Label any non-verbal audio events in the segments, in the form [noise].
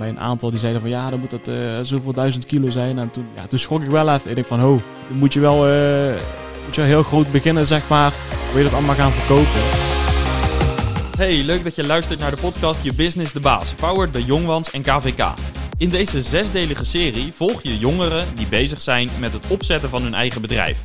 bij een aantal die zeiden van ja, dan moet het uh, zoveel duizend kilo zijn. En toen, ja, toen schrok ik wel even. Ik denk van, ho, dan moet je wel, uh, moet je heel groot beginnen, zeg maar. Wil je dat allemaal gaan verkopen? Hey, leuk dat je luistert naar de podcast Je Business de Baas, powered bij Jongwans en KVK. In deze zesdelige serie volg je jongeren die bezig zijn met het opzetten van hun eigen bedrijf.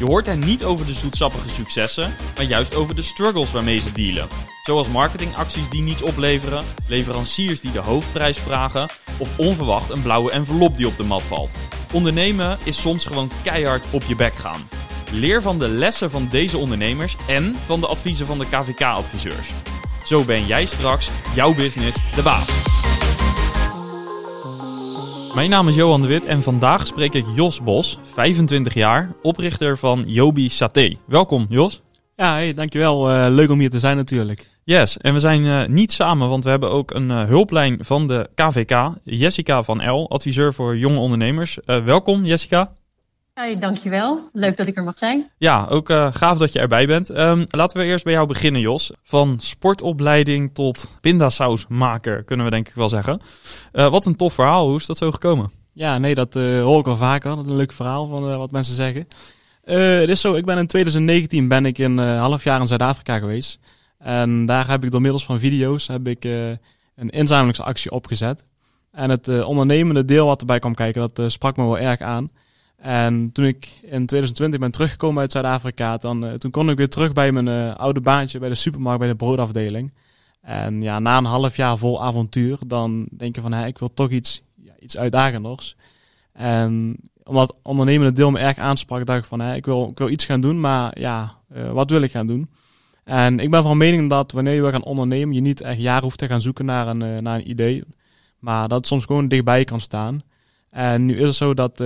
Je hoort hen niet over de zoetsappige successen, maar juist over de struggles waarmee ze dealen. Zoals marketingacties die niets opleveren, leveranciers die de hoofdprijs vragen of onverwacht een blauwe envelop die op de mat valt. Ondernemen is soms gewoon keihard op je bek gaan. Leer van de lessen van deze ondernemers en van de adviezen van de KVK-adviseurs. Zo ben jij straks jouw business de baas. Mijn naam is Johan de Wit en vandaag spreek ik Jos Bos, 25 jaar, oprichter van Jobi Saté. Welkom Jos. Ja, hey, dankjewel. Uh, leuk om hier te zijn natuurlijk. Yes, en we zijn uh, niet samen, want we hebben ook een uh, hulplijn van de KVK, Jessica van L, adviseur voor jonge ondernemers. welkom Jessica. Hey, dankjewel. Leuk dat ik er mag zijn. Ja, ook gaaf dat je erbij bent. Um, laten we eerst bij jou beginnen, Jos. Van sportopleiding tot pindasausmaker, kunnen we denk ik wel zeggen. wat een tof verhaal. Hoe is dat zo gekomen? Ja, nee, dat hoor ik al vaker. Dat is een leuk verhaal van wat mensen zeggen. het is zo, ik ben in 2019 ben ik een half jaar in Zuid-Afrika geweest. En daar heb ik door middels van video's heb ik, uh, een inzamelingsactie opgezet. En het uh, ondernemende deel wat erbij kwam kijken, dat uh, sprak me wel erg aan. En toen ik in 2020 ben teruggekomen uit Zuid-Afrika, dan, toen kon ik weer terug bij mijn oude baantje bij de supermarkt, bij de broodafdeling. En ja, na een half jaar vol avontuur, dan denk je van, hé, ik wil toch iets, ja, iets uitdagenders. En omdat ondernemende deel me erg aansprak, dacht ik van, hé, ik, wil, ik wil iets gaan doen, maar ja, wat wil ik gaan doen? En ik ben van mening dat wanneer je wil gaan ondernemen, je niet echt jaren hoeft te gaan zoeken naar een, naar een idee. Maar dat het soms gewoon dichtbij kan staan. En nu is het zo dat,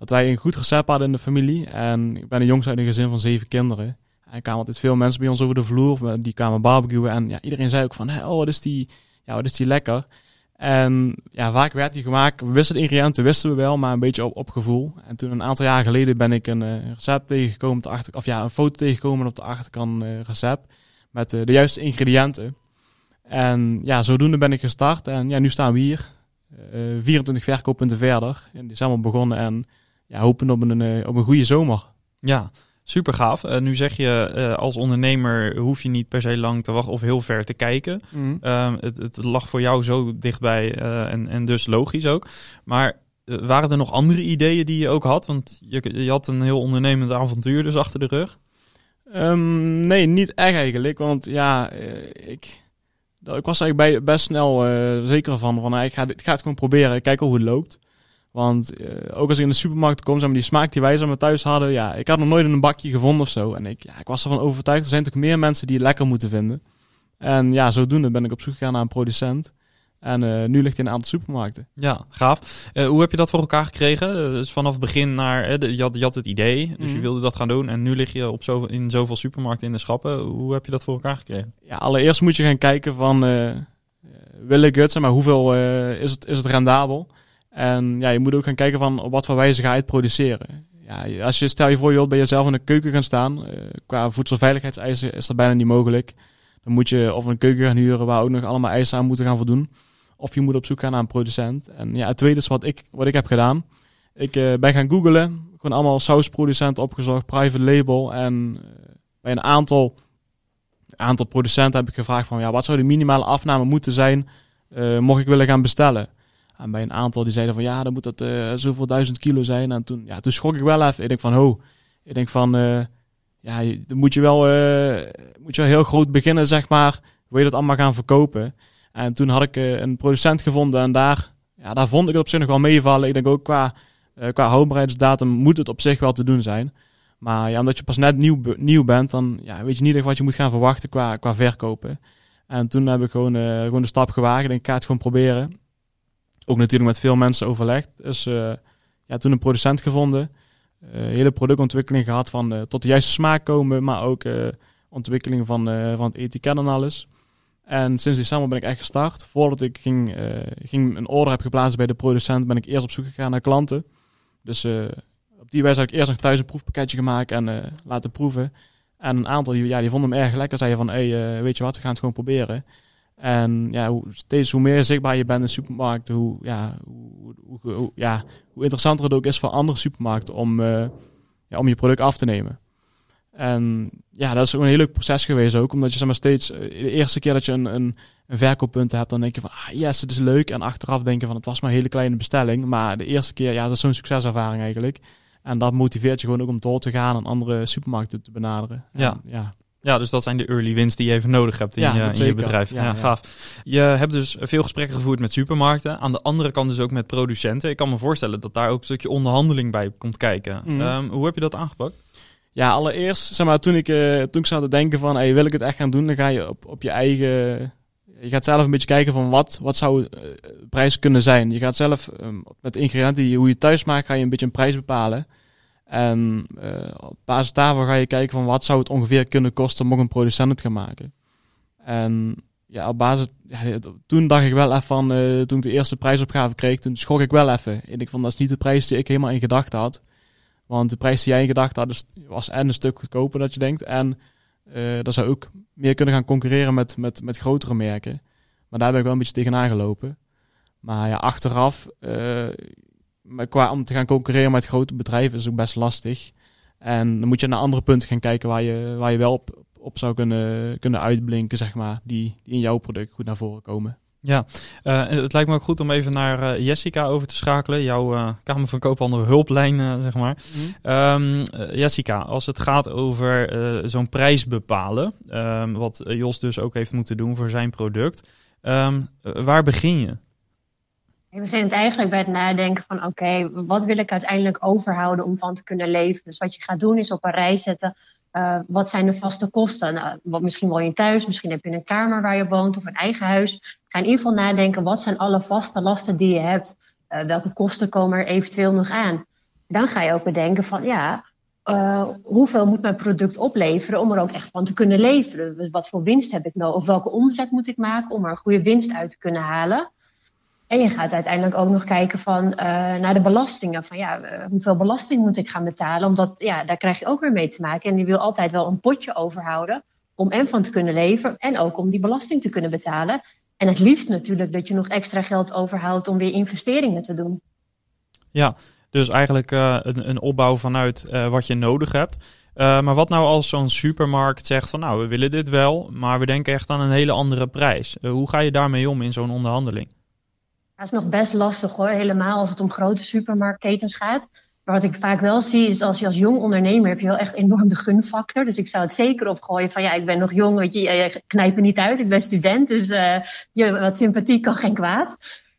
dat wij een goed recept hadden in de familie. En ik ben een jongste uit een gezin van zeven kinderen. En kwamen altijd veel mensen bij ons over de vloer. Die kwamen barbecuen. En ja, iedereen zei ook van, oh, wat is die, ja, wat is die lekker. En ja, vaak werd die gemaakt. We wisten de ingrediënten, wisten we wel, maar een beetje op, gevoel. En toen een aantal jaar geleden ben ik een uh, recept tegengekomen achter, of ja, een foto tegengekomen op de achterkant uh, recept met de juiste ingrediënten. En ja, zodoende ben ik gestart. En ja, nu staan we hier, 24 verkooppunten verder. In december begonnen en ja, hopen op een, op een goede zomer. Ja, Super gaaf. Uh, nu zeg je uh, als ondernemer hoef je niet per se lang te wachten of heel ver te kijken. Mm. Uh, het, het, lag voor jou zo dichtbij uh, en, en dus logisch ook. Maar waren er nog andere ideeën die je ook had? Want je, je had een heel ondernemend avontuur dus achter de rug. Um, nee, niet echt eigenlijk. Want ja, ik, ik was eigenlijk bij, best snel zeker van. van ik, ga, ik ga het gewoon proberen. Kijken hoe het loopt. Want uh, ook als ik in de supermarkt kom, zeg maar, die smaak die wij zo thuis hadden, ja, ik had nog nooit in een bakje gevonden of zo. En ik, ja, ik was ervan overtuigd, er zijn toch meer mensen die het lekker moeten vinden. En ja, zodoende ben ik op zoek gegaan naar een producent. En uh, nu ligt hij in een aantal supermarkten. Ja, gaaf. Uh, hoe heb je dat voor elkaar gekregen? dus vanaf het begin naar, je, had, je had het idee, dus mm. je mhm. wilde dat gaan doen. En nu lig je op zo, in zoveel supermarkten in de schappen. Hoe heb je dat voor elkaar gekregen? Ja, allereerst moet je gaan kijken van, wil ik het, zeg maar, hoeveel is, het, is het rendabel? En ja, je moet ook gaan kijken van op wat voor wijze ga je het produceren. Ja, als je stel je voor je wilt bij jezelf in de keuken gaan staan, uh, qua voedselveiligheidseisen is dat bijna niet mogelijk. Dan moet je of een keuken gaan huren waar ook nog allemaal eisen aan moeten gaan voldoen. Of je moet op zoek gaan naar een producent. En ja, het tweede is wat ik, wat ik heb gedaan. Ik uh, ben gaan googlen, gewoon allemaal sausproducenten opgezocht, private label. En uh, bij een aantal, aantal producenten heb ik gevraagd van ja, wat zou de minimale afname moeten zijn mocht ik willen gaan bestellen. En bij een aantal die zeiden van ja, dan moet dat uh, zoveel duizend kilo zijn. En toen, ja, toen schrok ik wel even. Ik denk van ho, ik denk van uh, ja, dan moet je wel, uh, moet je wel heel groot beginnen, zeg maar. Wil je dat allemaal gaan verkopen? En toen had ik een producent gevonden en daar, ja, daar vond ik het op zich nog wel meevallen. Ik denk ook qua, qua houdbaarheidsdatum moet het op zich wel te doen zijn. Maar ja, omdat je pas net nieuw, nieuw bent, dan ja, weet je niet echt wat je moet gaan verwachten qua, qua verkopen. En toen heb ik gewoon, gewoon de stap gewaagd. Denk, ik ga het gewoon proberen ook natuurlijk met veel mensen overlegd. Dus ja, toen een producent gevonden. Uh, hele productontwikkeling gehad van uh, tot de juiste smaak komen, maar ook ontwikkeling van, van het etiket en alles. En sinds december ben ik echt gestart. Voordat ik ging, ging een order heb geplaatst bij de producent, ben ik eerst op zoek gegaan naar klanten. Dus op die wijze heb ik eerst nog thuis een proefpakketje gemaakt en laten proeven. En een aantal die, ja, die vonden hem erg lekker. Zeiden van, hey, weet je wat, we gaan het gewoon proberen. En ja, hoe, steeds hoe meer zichtbaar je bent in de supermarkt, hoe, ja, hoe, hoe, hoe ja, hoe interessanter het ook is voor andere supermarkten om, uh, ja, om je product af te nemen. En ja, dat is ook een heel leuk proces geweest ook. Omdat je zeg maar, steeds, eh, de eerste keer dat je een, een, een verkooppunt hebt, dan denk je van, ah yes, het is leuk. En achteraf denk je van, het was maar een hele kleine bestelling. Maar de eerste keer, ja, dat is zo'n succeservaring eigenlijk. En dat motiveert je gewoon ook om door te gaan en andere supermarkten te benaderen. Ja. En, ja. Ja, dus dat zijn de early wins die je even nodig hebt in, Ja, je, in je bedrijf. Ja, Ja, ja. gaaf. Je hebt dus veel gesprekken gevoerd met supermarkten. Aan de andere kant dus ook met producenten. Ik kan me voorstellen dat daar ook een stukje onderhandeling bij komt kijken. Mhm. Ehm, hoe heb je dat aangepakt? Ja, allereerst, zeg maar, toen ik, eh, toen ik zat te denken van, hey, wil ik het echt gaan doen? Dan ga je op, op je eigen... Je gaat zelf een beetje kijken van wat, wat zou eh, prijs kunnen zijn. Je gaat zelf ehm, met ingrediënten die hoe je thuis maakt, ga je een beetje een prijs bepalen. En eh, op basis daarvan ga je kijken van wat zou het ongeveer kunnen kosten om ook een producent het gaan maken. En ja, op basis, ja, toen dacht ik wel even van, eh, toen ik de eerste prijsopgave kreeg, toen schrok ik wel even. En ik vond dat is niet de prijs die ik helemaal in gedachten had. Want de prijs die jij in gedachten had, is- was en een stuk goedkoper dat je denkt. En eh dat zou ook meer kunnen gaan concurreren met, met, met grotere merken. Maar daar ben ik wel een beetje tegenaan gelopen. Maar ja, achteraf, maar qua om te gaan concurreren met grote bedrijven is ook best lastig. En dan moet je naar andere punten gaan kijken waar je, waar je wel op, op zou kunnen, kunnen uitblinken, zeg maar. Die, die in jouw product goed naar voren komen. Ja, eh, het lijkt me ook goed om even naar eh, Jessica over te schakelen. Jouw eh, Kamer van Koophandel hulplijn, zeg maar. Ehm, eh, Jessica, als het gaat over eh, zo'n prijs bepalen, ehm, wat Jos dus ook heeft moeten doen voor zijn product, ehm, eh, waar begin je? Je begint eigenlijk bij het nadenken van oké, wat wil ik uiteindelijk overhouden om van te kunnen leven? Dus wat je gaat doen is op een rij zetten, eh, wat zijn de vaste kosten? Nou, wat, misschien woon je thuis, misschien heb je een kamer waar je woont of een eigen huis. Ga in ieder geval nadenken, wat zijn alle vaste lasten die je hebt? Eh, welke kosten komen er eventueel nog aan? Dan ga je ook bedenken van ja, eh, hoeveel moet mijn product opleveren om er ook echt van te kunnen leveren? Dus wat voor winst heb ik nodig? Of welke omzet moet ik maken om er een goede winst uit te kunnen halen? En je gaat uiteindelijk ook nog kijken van, eh, naar de belastingen. Van ja, eh, hoeveel belasting moet ik gaan betalen? Omdat ja, daar krijg je ook weer mee te maken. En je wil altijd wel een potje overhouden om en van te kunnen leven en ook om die belasting te kunnen betalen. En het liefst natuurlijk dat je nog extra geld overhoudt om weer investeringen te doen. Ja, dus eigenlijk eh, een, een opbouw vanuit wat je nodig hebt. Maar wat nou als zo'n supermarkt zegt van nou, we willen dit wel, maar we denken echt aan een hele andere prijs. Hoe ga je daarmee om in zo'n onderhandeling? Dat is nog best lastig hoor, helemaal als het om grote supermarktketens gaat. Maar wat ik vaak wel zie is als je als jong ondernemer heb je wel echt enorm de gunfactor. Dus ik zou het zeker opgooien van ja, ik ben nog jong, weet je, je knijpt me niet uit, ik ben student, dus eh, je, wat sympathie kan geen kwaad.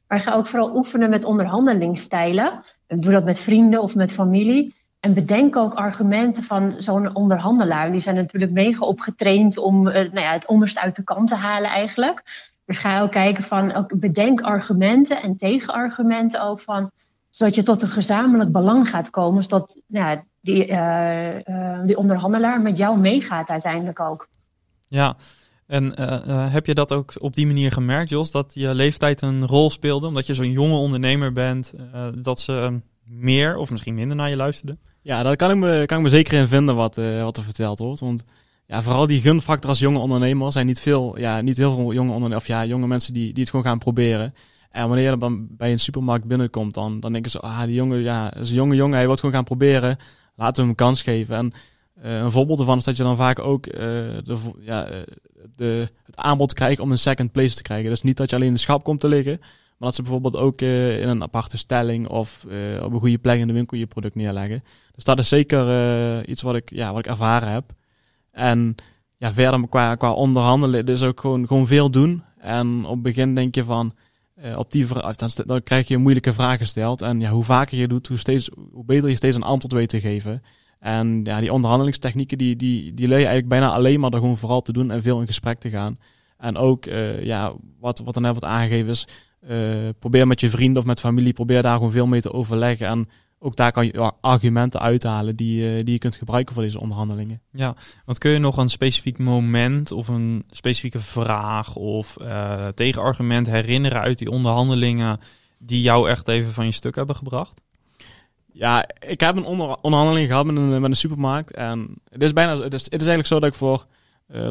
Maar ga ook vooral oefenen met onderhandelingsstijlen. Doe dat met vrienden of met familie. En bedenk ook argumenten van zo'n onderhandelaar. Die zijn natuurlijk mega opgetraind om eh, nou ja, het onderste uit de kant te halen eigenlijk. Dus ga ook kijken van, ook bedenk argumenten en tegenargumenten ook van, zodat je tot een gezamenlijk belang gaat komen, zodat nou die, eh, eh, die onderhandelaar met jou meegaat uiteindelijk ook. Ja, en eh, heb je dat ook op die manier gemerkt, Jos, dat je leeftijd een rol speelde? Omdat je zo'n jonge ondernemer bent, eh, dat ze meer of misschien minder naar je luisterden? Ja, daar kan ik me, kan ik me zeker in vinden wat, eh, wat er verteld wordt. Want ja, vooral die gunfactor als jonge ondernemer zijn niet veel, ja, niet heel veel jonge ondernemers, of ja, jonge mensen die, die het gewoon gaan proberen. En wanneer je dan bij een supermarkt binnenkomt, dan, dan denken ze, ah, die jongen, ja, is een jonge jongen, hij wil gewoon gaan proberen. Laten we hem een kans geven. En eh, een voorbeeld ervan is dat je dan vaak ook eh, de, ja, eh, de, het aanbod krijgt om een second place te krijgen. Dus niet dat je alleen in de schap komt te liggen, maar dat ze bijvoorbeeld ook in een aparte stelling of op een goede plek in de winkel je product neerleggen. Dus dat is zeker iets wat ik, ja, wat ik ervaren heb. En ja, verder qua, qua onderhandelen, is ook gewoon, gewoon veel doen. En op het begin denk je van, eh, op die dan, dan krijg je moeilijke vraag gesteld. En ja, hoe vaker je doet, hoe, steeds, hoe beter je steeds een antwoord weet te geven. En ja, die onderhandelingstechnieken, die, die, die leer je eigenlijk bijna alleen maar door gewoon vooral te doen en veel in gesprek te gaan. En ook, eh, ja, wat, wat er net wordt aangegeven is, eh, probeer met je vrienden of met familie, probeer daar gewoon veel mee te overleggen. En ook daar kan je argumenten uithalen die, eh, die je kunt gebruiken voor deze onderhandelingen. Ja, want kun je nog een specifiek moment of een specifieke vraag of eh, tegenargument herinneren uit die onderhandelingen die jou echt even van je stuk hebben gebracht? Ja, ik heb een onder onderhandeling gehad met een, met een supermarkt. En het is bijna, het is, het is eigenlijk zo dat ik voor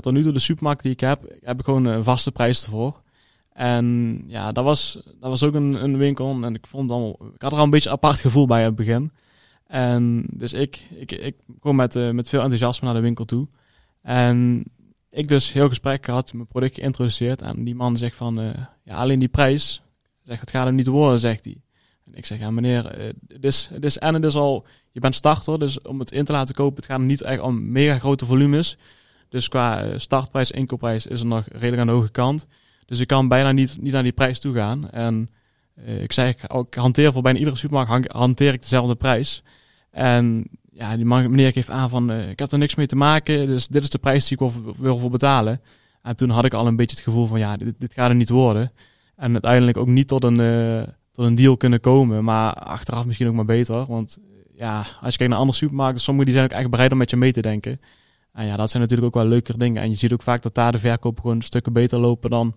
tot nu toe de supermarkt die ik heb, heb ik gewoon een vaste prijs ervoor. En ja, dat was, dat was ook een, een winkel. En ik vond dan, ik had er al een beetje een apart gevoel bij het begin. En dus ik, ik, ik kom met, uh, met veel enthousiasme naar de winkel toe. En ik dus heel gesprek gehad, mijn product geïntroduceerd. En die man zegt van, uh, ja, alleen die prijs, zegt, het gaat hem niet worden, zegt hij. En ik zeg, ja meneer, uh, het, is, is en het is al, je bent starter, dus om het in te laten kopen, het gaat niet echt om mega grote volumes. Dus qua startprijs, inkoopprijs is het nog redelijk aan de hoge kant. Dus ik kan bijna niet, niet naar die prijs toe gaan. En uh, ik zeg, ik hanteer voor bijna iedere supermarkt hanteer ik dezelfde prijs. En ja, die meneer geeft aan van, uh, ik heb er niks mee te maken, dus dit is de prijs die ik wil, wil voor betalen. En toen had ik al een beetje het gevoel van, ja, dit, gaat er niet worden. En uiteindelijk ook niet tot een, uh, tot een deal kunnen komen, maar achteraf misschien ook maar beter. Want ja, als je kijkt naar andere supermarkten, sommigen die zijn ook echt bereid om met je mee te denken. En ja, dat zijn natuurlijk ook wel leukere dingen. En je ziet ook vaak dat daar de verkopen gewoon stukken beter lopen dan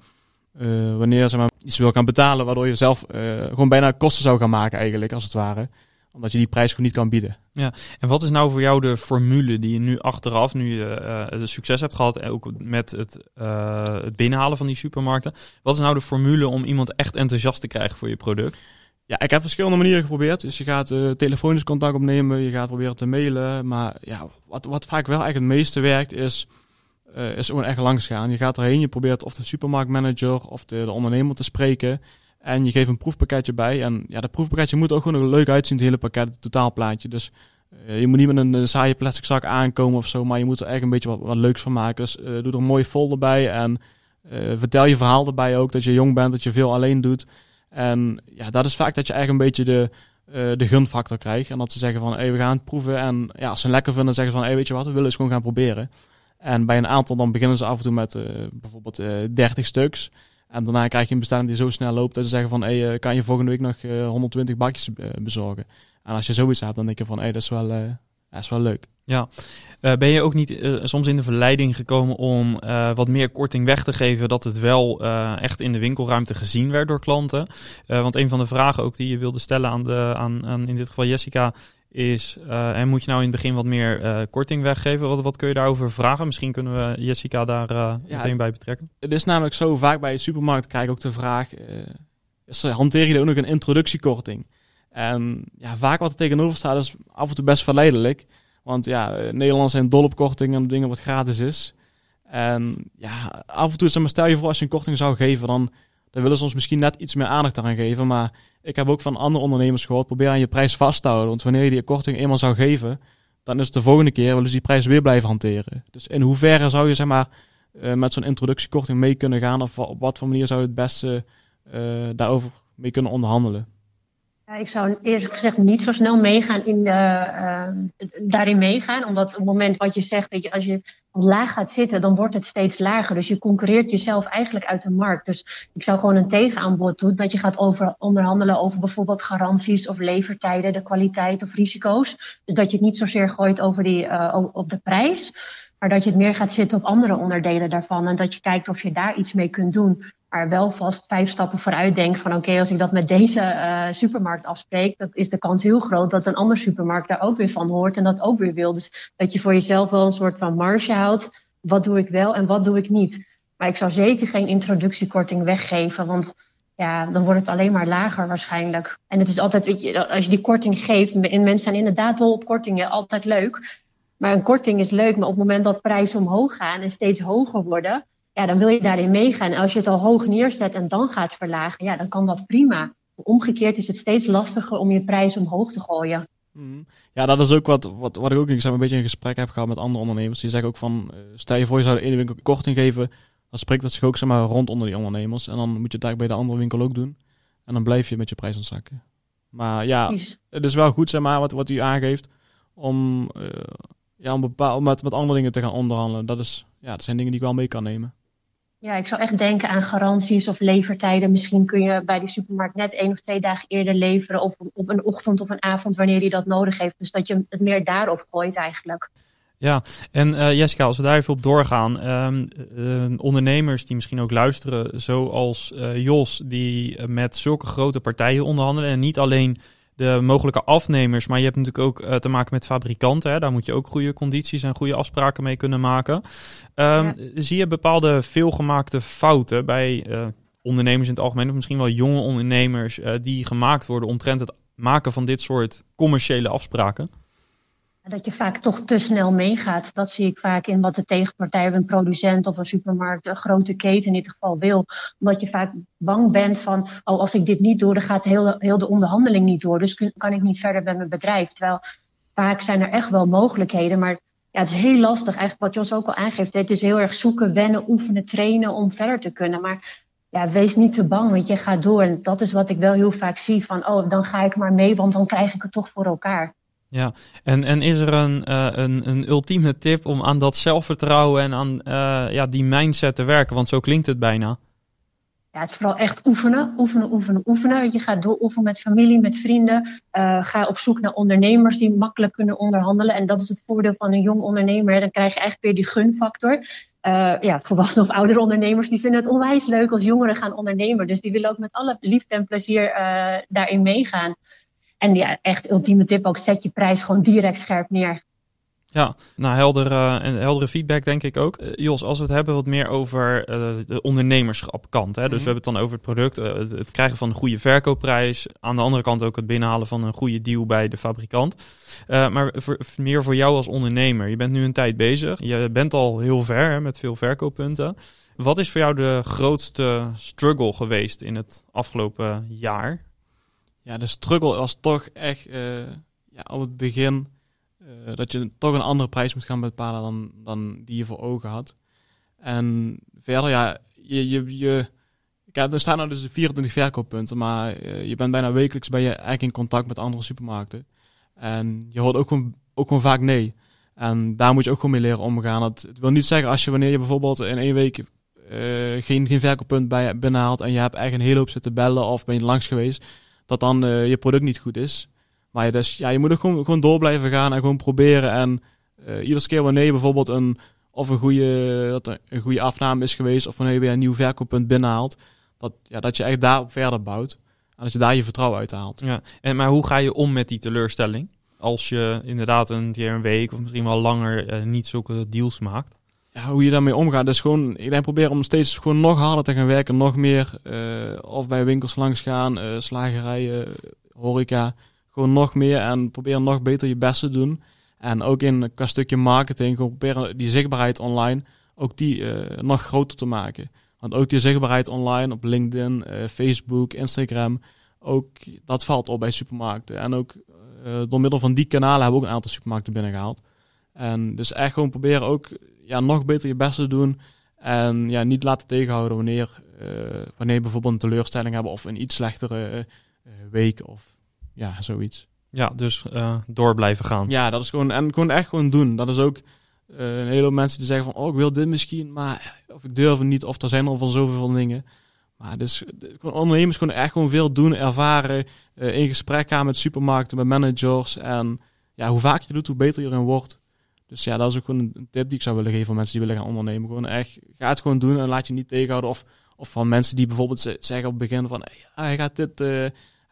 uh, wanneer ze maar iets wil gaan betalen, waardoor je zelf uh, gewoon bijna kosten zou gaan maken eigenlijk, als het ware omdat je die prijs gewoon niet kan bieden. Ja, en wat is nou voor jou de formule die je nu achteraf, nu je uh, de succes hebt gehad, en ook met het, het binnenhalen van die supermarkten, wat is nou de formule om iemand echt enthousiast te krijgen voor je product? Ja, ik heb verschillende manieren geprobeerd. Dus je gaat telefonisch contact opnemen, je gaat proberen te mailen. Maar ja, wat, wat vaak wel eigenlijk het meeste werkt, is uh, is gewoon echt langs gaan. Je gaat erheen, je probeert of de supermarktmanager of de, de, ondernemer te spreken. En je geeft een proefpakketje bij. En ja, dat proefpakketje moet ook gewoon leuk uitzien, het hele pakket, het totaalplaatje. Dus uh, je moet niet met een, saaie plastic zak aankomen of zo, maar je moet er echt een beetje wat, wat leuks van maken. Dus uh, doe er een mooie folder bij en vertel je verhaal erbij ook, dat je jong bent, dat je veel alleen doet. En ja, dat is vaak dat je eigenlijk een beetje de, de gunfactor krijgt. En dat ze zeggen van, hey, we gaan het proeven. En ja, als ze het lekker vinden, zeggen ze van, hey, weet je wat, we willen eens gewoon gaan proberen. En bij een aantal dan beginnen ze af en toe met uh, bijvoorbeeld uh, 30 stuks. En daarna krijg je een bestelling die zo snel loopt dat ze zeggen van, hey, uh, kan je volgende week nog 120 bakjes bezorgen? En als je zoiets hebt, dan denk je van, hey, dat is wel, dat is wel leuk. Ja, ben je ook niet soms in de verleiding gekomen om wat meer korting weg te geven, dat het wel echt in de winkelruimte gezien werd door klanten? want een van de vragen ook die je wilde stellen aan, de, aan in dit geval Jessica, is, uh, en moet je nou in het begin wat meer uh, korting weggeven? Wat, wat kun je daarover vragen? Misschien kunnen we Jessica daar uh, ja, meteen bij betrekken. Het is namelijk zo, vaak bij de supermarkt krijg ik ook de vraag, hanteer je ook nog een introductiekorting? En ja, vaak wat er tegenover staat is af en toe best verleidelijk. Want ja, Nederlanders zijn dol op kortingen en dingen wat gratis is. En ja, af en toe, zeg maar, stel je voor als je een korting zou geven, dan, dan willen ze ons misschien net iets meer aandacht aan geven. Maar ik heb ook van andere ondernemers gehoord, probeer aan je prijs vast te houden. Want wanneer je die korting eenmaal zou geven, dan is het de volgende keer willen ze die prijs weer blijven hanteren. Dus in hoeverre zou je zeg maar uh, met zo'n introductiekorting mee kunnen gaan? Of op wat voor manier zou je het beste uh, daarover mee kunnen onderhandelen? Ik zou eerlijk gezegd niet zo snel meegaan in de, uh, daarin meegaan. Omdat op het moment wat je zegt, dat je, als je laag gaat zitten, dan wordt het steeds lager. Dus je concurreert jezelf eigenlijk uit de markt. Dus ik zou gewoon een tegenaanbod doen. Dat je gaat over, onderhandelen over bijvoorbeeld garanties of levertijden, de kwaliteit of risico's. Dus dat je het niet zozeer gooit over die, uh, op de prijs. Maar dat je het meer gaat zitten op andere onderdelen daarvan. En dat je kijkt of je daar iets mee kunt doen maar wel vast vijf stappen vooruit denk van oké, als ik dat met deze uh, supermarkt afspreek, dan is de kans heel groot dat een andere supermarkt daar ook weer van hoort en dat ook weer wil. Dus dat je voor jezelf wel een soort van marge houdt. Wat doe ik wel en wat doe ik niet? Maar ik zou zeker geen introductiekorting weggeven, want ja, dan wordt het alleen maar lager waarschijnlijk. En het is altijd, weet je, als je die korting geeft, en mensen zijn inderdaad wel op kortingen, altijd leuk. Maar een korting is leuk, maar op het moment dat prijzen omhoog gaan en steeds hoger worden, ja, dan wil je daarin meegaan. En als je het al hoog neerzet en dan gaat verlagen, ja, dan kan dat prima. Omgekeerd is het steeds lastiger om je prijs omhoog te gooien. Mm. Ja, dat is ook wat, wat, wat ik ook ik zeg, een beetje in gesprek heb gehad met andere ondernemers. Die zeggen ook van, uh, stel je voor je zou de ene winkel korting geven, dan spreekt dat zich ook zeg maar, rond onder die ondernemers. En dan moet je het eigenlijk bij de andere winkel ook doen. En dan blijf je met je prijs ontzakken. Maar ja, Precies. het is wel goed zeg maar, wat, wat u aangeeft om, uh, ja, om, bepaal, om met, met andere dingen te gaan onderhandelen. Dat, is, ja, dat zijn dingen die ik wel mee kan nemen. Ja, ik zou echt denken aan garanties of levertijden. Misschien kun je bij de supermarkt net één of twee dagen eerder leveren. Of op een ochtend of een avond wanneer die dat nodig heeft. Dus dat je het meer daarop gooit eigenlijk. Ja, en uh, Jessica, als we daar even op doorgaan. Um, uh, ondernemers die misschien ook luisteren, zoals uh, Jos, die met zulke grote partijen onderhandelen. En niet alleen de mogelijke afnemers, maar je hebt natuurlijk ook eh, te maken met fabrikanten. Hè? Daar moet je ook goede condities en goede afspraken mee kunnen maken. Um, Zie je bepaalde veelgemaakte fouten bij uh, ondernemers in het algemeen, of misschien wel jonge ondernemers, uh, die gemaakt worden omtrent het maken van dit soort commerciële afspraken? Dat je vaak toch te snel meegaat. Dat zie ik vaak in wat de tegenpartij, een producent of een supermarkt, een grote keten in dit geval wil. Omdat je vaak bang bent van, oh als ik dit niet doe, dan gaat heel, heel de onderhandeling niet door. Dus kan ik niet verder met mijn bedrijf. Terwijl vaak zijn er echt wel mogelijkheden, maar ja, het is heel lastig. Eigenlijk wat Jos ook al aangeeft, het is heel erg zoeken, wennen, oefenen, trainen om verder te kunnen. Maar ja, wees niet te bang, want je gaat door. En dat is wat ik wel heel vaak zie van, oh, dan ga ik maar mee, want dan krijg ik het toch voor elkaar. Ja, en, en is er een, uh, een, een ultieme tip om aan dat zelfvertrouwen en aan uh, ja, die mindset te werken? Want zo klinkt het bijna. Ja, het is vooral echt oefenen, oefenen, oefenen, oefenen. Je gaat door oefenen met familie, met vrienden. Uh, ga op zoek naar ondernemers die makkelijk kunnen onderhandelen. En dat is het voordeel van een jong ondernemer. Dan krijg je eigenlijk weer die gunfactor. Uh, ja, volwassen of oudere ondernemers die vinden het onwijs leuk als jongeren gaan ondernemen. Dus die willen ook met alle liefde en plezier daarin meegaan. En ja, echt ultieme tip ook, zet je prijs gewoon direct scherp neer. Ja, nou helder, uh, en heldere feedback denk ik ook. Uh, Jos, als we het hebben wat meer over uh, de ondernemerschapkant. Hè? Mm -hmm. Dus we hebben het dan over het product, het, het, krijgen van een goede verkoopprijs. Aan de andere kant ook het binnenhalen van een goede deal bij de fabrikant. maar voor, meer voor jou als ondernemer. Je bent nu een tijd bezig. Je bent al heel ver hè, met veel verkooppunten. Wat is voor jou de grootste struggle geweest in het afgelopen jaar? Ja, de struggle was toch echt ja, op het begin uh, dat je toch een andere prijs moet gaan bepalen dan, dan die je voor ogen had. En verder, ja, je, je, je heb, er staan nou dus 24 verkooppunten, maar uh, je bent bijna wekelijks ben je eigenlijk in contact met andere supermarkten. En je hoort ook gewoon, ook gewoon vaak nee. En daar moet je ook gewoon mee leren omgaan. Het, wil niet zeggen als je wanneer je bijvoorbeeld in één week geen, geen verkooppunt bij, binnenhaalt en je hebt echt een hele hoop zitten bellen of ben je langs geweest, dat dan je product niet goed is. Maar dus, ja, je moet ook gewoon, gewoon door blijven gaan en gewoon proberen. En uh, iedere keer wanneer bijvoorbeeld een, of een goede, dat een goede afname is geweest, of wanneer je weer een nieuw verkooppunt binnenhaalt, dat, ja, dat je echt daarop verder bouwt. En dat je daar je vertrouwen uit haalt. Ja, en, maar hoe ga je om met die teleurstelling? Als je inderdaad een keer een week of misschien wel langer uh, niet zulke deals maakt? Ja, hoe je daarmee omgaat, is gewoon, ik denk proberen om steeds gewoon nog harder te gaan werken, nog meer, uh, of bij winkels langs gaan, uh, slagerijen, horeca, gewoon nog meer en proberen nog beter je best te doen. En ook in qua stukje marketing, gewoon proberen die zichtbaarheid online, ook die uh, nog groter te maken. Want ook die zichtbaarheid online op LinkedIn, Facebook, Instagram, ook dat valt op bij supermarkten. En ook door middel van die kanalen hebben we ook een aantal supermarkten binnengehaald. En dus echt gewoon proberen ook ja, nog beter je best te doen. En ja, niet laten tegenhouden wanneer, wanneer je bijvoorbeeld een teleurstelling hebben of een iets slechtere week of ja, zoiets. Ja, dus uh, door blijven gaan. Ja, dat is gewoon, en gewoon echt gewoon doen. Dat is ook een hele hoop mensen die zeggen van, oh, ik wil dit misschien, maar of ik durf het niet, of er zijn al van zoveel dingen. Maar dus, gewoon ondernemers kunnen echt gewoon veel doen, ervaren, in gesprek gaan met supermarkten, met managers. En ja, hoe vaak je doet, hoe beter je erin wordt. Dus ja, dat is ook gewoon een tip die ik zou willen geven voor mensen die willen gaan ondernemen. Gewoon echt, ga het gewoon doen en laat je niet tegenhouden. Of, of van mensen die bijvoorbeeld zeggen op het begin van, hey, hij gaat dit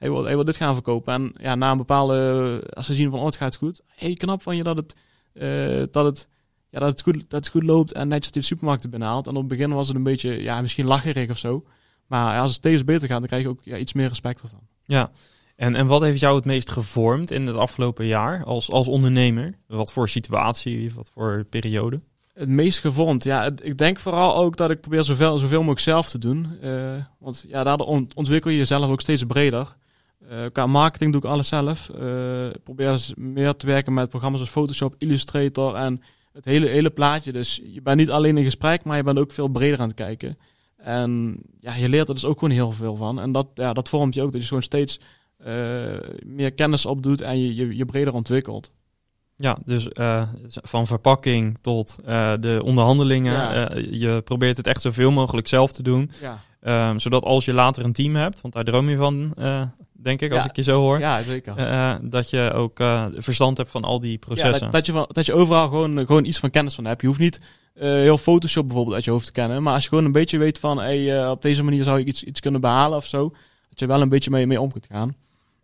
hij wil, hij wil dit gaan verkopen. En ja, na een bepaalde, als ze zien van, oh, het gaat goed. hey, knap van je dat het, uh, dat het, ja, dat het, goed, dat het goed loopt en netjes die supermarkten binnenhaalt. En op het begin was het een beetje, ja, misschien lacherig of zo. Maar als het steeds beter gaat, dan krijg je ook ja, iets meer respect ervan. Ja, en, en wat heeft jou het meest gevormd in het afgelopen jaar als, als ondernemer? Wat voor situatie, wat voor periode? Het meest gevormd, ja, ik denk vooral ook dat ik probeer zoveel, zoveel mogelijk zelf te doen. Uh, want ja, daardoor ontwikkel je jezelf ook steeds breder. Uh, qua marketing doe ik alles zelf. Uh, ik probeer meer te werken met programma's als Photoshop, Illustrator en het hele, hele plaatje. Dus je bent niet alleen in gesprek, maar je bent ook veel breder aan het kijken. En ja, je leert er dus ook gewoon heel veel van. En dat, ja, dat vormt je ook, dat je gewoon steeds meer kennis opdoet en je, je, je breder ontwikkelt. Ja, dus uh, van verpakking tot uh, de onderhandelingen. Ja. Uh, je probeert het echt zoveel mogelijk zelf te doen. Ja. Um, zodat als je later een team hebt, want daar droom je van, denk ik, als ja. ik je zo hoor. Ja, zeker. dat je ook verstand hebt van al die processen. Ja, dat, dat, je van, dat je overal gewoon, gewoon iets van kennis van hebt. Je hoeft niet heel Photoshop bijvoorbeeld uit je hoofd te kennen. Maar als je gewoon een beetje weet van, hey, op deze manier zou je iets, iets kunnen behalen of zo. Dat je wel een beetje mee, mee om kunt gaan.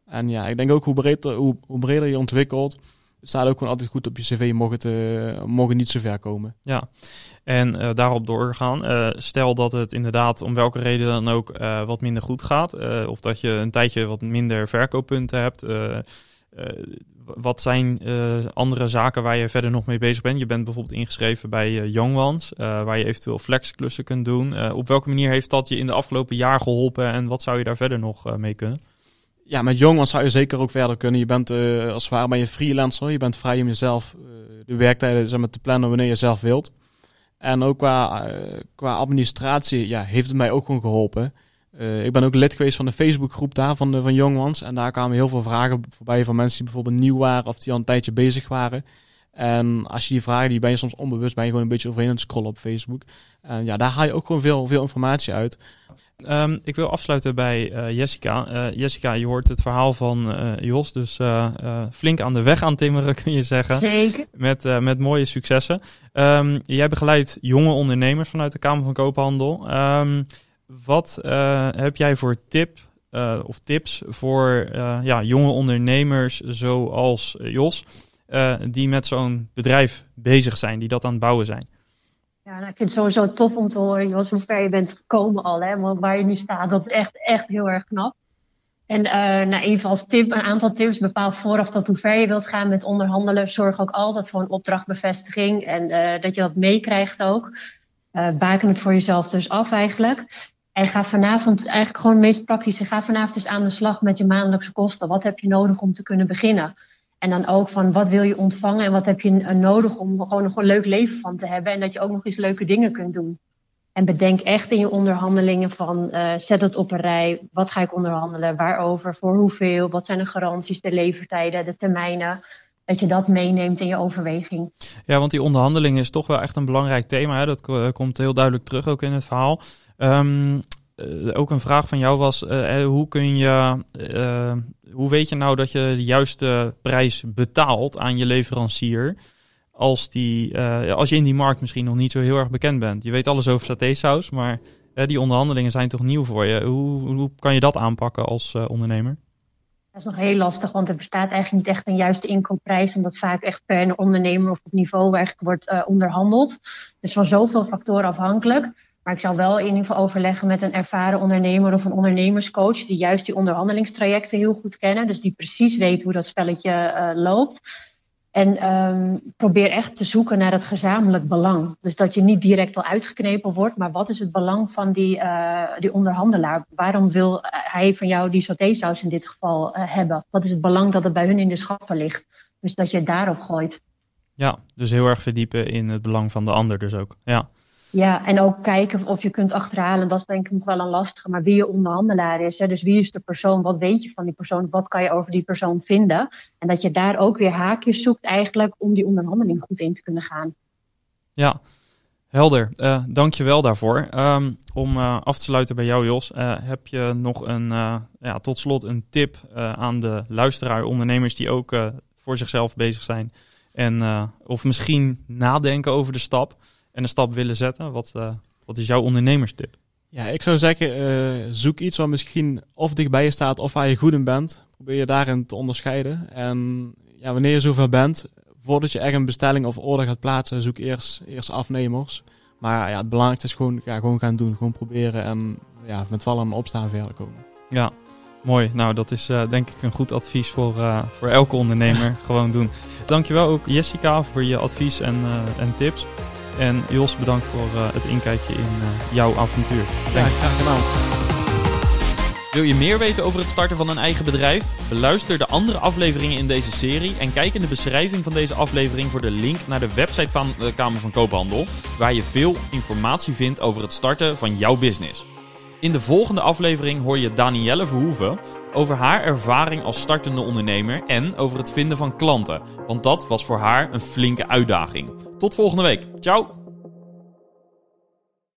En ja, ik denk ook hoe breder, hoe, hoe je ontwikkelt, staat ook gewoon altijd goed op je cv, mogen, het, uh, mogen niet zo ver komen. Ja, en uh, daarop doorgaan. Uh, stel dat het inderdaad om welke reden dan ook wat minder goed gaat, of dat je een tijdje wat minder verkooppunten hebt. wat zijn andere zaken waar je verder nog mee bezig bent? Je bent bijvoorbeeld ingeschreven bij Young Ones, waar je eventueel flexklussen kunt doen. op welke manier heeft dat je in de afgelopen jaar geholpen en wat zou je daar verder nog mee kunnen? Ja, met jong zou je zeker ook verder kunnen. Je bent uh, als het ware ben je freelancer. Je bent vrij om jezelf uh, de werktijden zeg te plannen wanneer je zelf wilt. En ook qua, uh, qua administratie ja, heeft het mij ook gewoon geholpen. ik ben ook lid geweest van de Facebookgroep daar van, de, van Ones. En daar kwamen heel veel vragen voorbij van mensen die bijvoorbeeld nieuw waren of die al een tijdje bezig waren. En als je die vragen, die ben je soms onbewust, ben je gewoon een beetje overheen aan het scrollen op Facebook. En ja, daar haal je ook gewoon veel, veel informatie uit. Um, ik wil afsluiten bij uh, Jessica. Uh, Jessica, je hoort het verhaal van uh, Jos, dus flink aan de weg aan timmeren [laughs] kun je zeggen. Zeker. Met, met mooie successen. Um, jij begeleidt jonge ondernemers vanuit de Kamer van Koophandel. Um, wat heb jij voor tip of tips voor ja, jonge ondernemers zoals Jos, die met zo'n bedrijf bezig zijn, die dat aan het bouwen zijn? Ja, nou, ik vind het sowieso tof om te horen, hoe ver je bent gekomen al. Hè? Want waar je nu staat, dat is echt, echt heel erg knap. En uh, nou, even als tip, een aantal tips. Bepaal vooraf tot hoe ver je wilt gaan met onderhandelen. Zorg ook altijd voor een opdrachtbevestiging. En uh, dat je dat meekrijgt ook. Uh, baken het voor jezelf dus af eigenlijk. En ga vanavond, eigenlijk gewoon het meest praktische. Ga vanavond eens aan de slag met je maandelijkse kosten. Wat heb je nodig om te kunnen beginnen? En dan ook van wat wil je ontvangen en wat heb je nodig om gewoon een leuk leven van te hebben. En dat je ook nog eens leuke dingen kunt doen. En bedenk echt in je onderhandelingen van uh, zet het op een rij. Wat ga ik onderhandelen? Waarover? Voor hoeveel? Wat zijn de garanties, de levertijden, de termijnen? Dat je dat meeneemt in je overweging. Ja, want die onderhandeling is toch wel echt een belangrijk thema. Hè? Dat komt heel duidelijk terug ook in het verhaal. Um, uh, ook een vraag van jou was: uh, hoe kun je, hoe weet je nou dat je de juiste prijs betaalt aan je leverancier? Als, die, als je in die markt misschien nog niet zo heel erg bekend bent. Je weet alles over satésaus, maar die onderhandelingen zijn toch nieuw voor je. Hoe, hoe kan je dat aanpakken als ondernemer? Dat is nog heel lastig, want er bestaat eigenlijk niet echt een juiste inkoopprijs, omdat vaak echt per ondernemer of op niveau eigenlijk wordt onderhandeld. Dus van zoveel factoren afhankelijk. Maar ik zou wel in ieder geval overleggen met een ervaren ondernemer of een ondernemerscoach die juist die onderhandelingstrajecten heel goed kennen. Dus die precies weet hoe dat spelletje uh, loopt. En um, probeer echt te zoeken naar het gezamenlijk belang. Dus dat je niet direct al uitgeknepen wordt, maar wat is het belang van die, uh, die onderhandelaar? Waarom wil hij van jou die satésaus in dit geval hebben? Wat is het belang dat het bij hun in de schappen ligt? Dus dat je het daarop gooit. Ja, dus heel erg verdiepen in het belang van de ander dus ook. Ja. Ja, en ook kijken of je kunt achterhalen, dat is denk ik wel een lastige, maar wie je onderhandelaar is. Hè? Dus wie is de persoon, wat weet je van die persoon, wat kan je over die persoon vinden? En dat je daar ook weer haakjes zoekt eigenlijk om die onderhandeling goed in te kunnen gaan. Ja, helder. Uh, Dank je wel daarvoor. Um, om uh, af te sluiten bij jou Jos, uh, heb je nog een, ja, tot slot een tip aan de luisteraar, ondernemers die ook voor zichzelf bezig zijn en of misschien nadenken over de stap en een stap willen zetten? Wat, uh, wat is jouw ondernemerstip? Ja, ik zou zeggen, uh, zoek iets wat misschien of dichtbij je staat of waar je goed in bent. Probeer je daarin te onderscheiden. En ja, wanneer je zover bent, voordat je echt een bestelling of order gaat plaatsen, zoek eerst, eerst afnemers. Maar ja, het belangrijkste is gewoon, ja, gewoon gaan doen. Gewoon proberen en ja, met vallen en opstaan verder komen. Ja, mooi. Nou, dat is uh, denk ik een goed advies voor, uh, voor elke ondernemer. [laughs] gewoon doen. Dankjewel ook Jessica voor je advies en, uh, en tips. En Jos, bedankt voor uh, het inkijkje in uh, jouw avontuur. Ja, graag gedaan. Wil je meer weten over het starten van een eigen bedrijf? Beluister de andere afleveringen in deze serie en kijk in de beschrijving van deze aflevering voor de link naar de website van de Kamer van Koophandel, waar je veel informatie vindt over het starten van jouw business. In de volgende aflevering hoor je Danielle Verhoeven over haar ervaring als startende ondernemer en over het vinden van klanten, want dat was voor haar een flinke uitdaging. Tot volgende week. Ciao!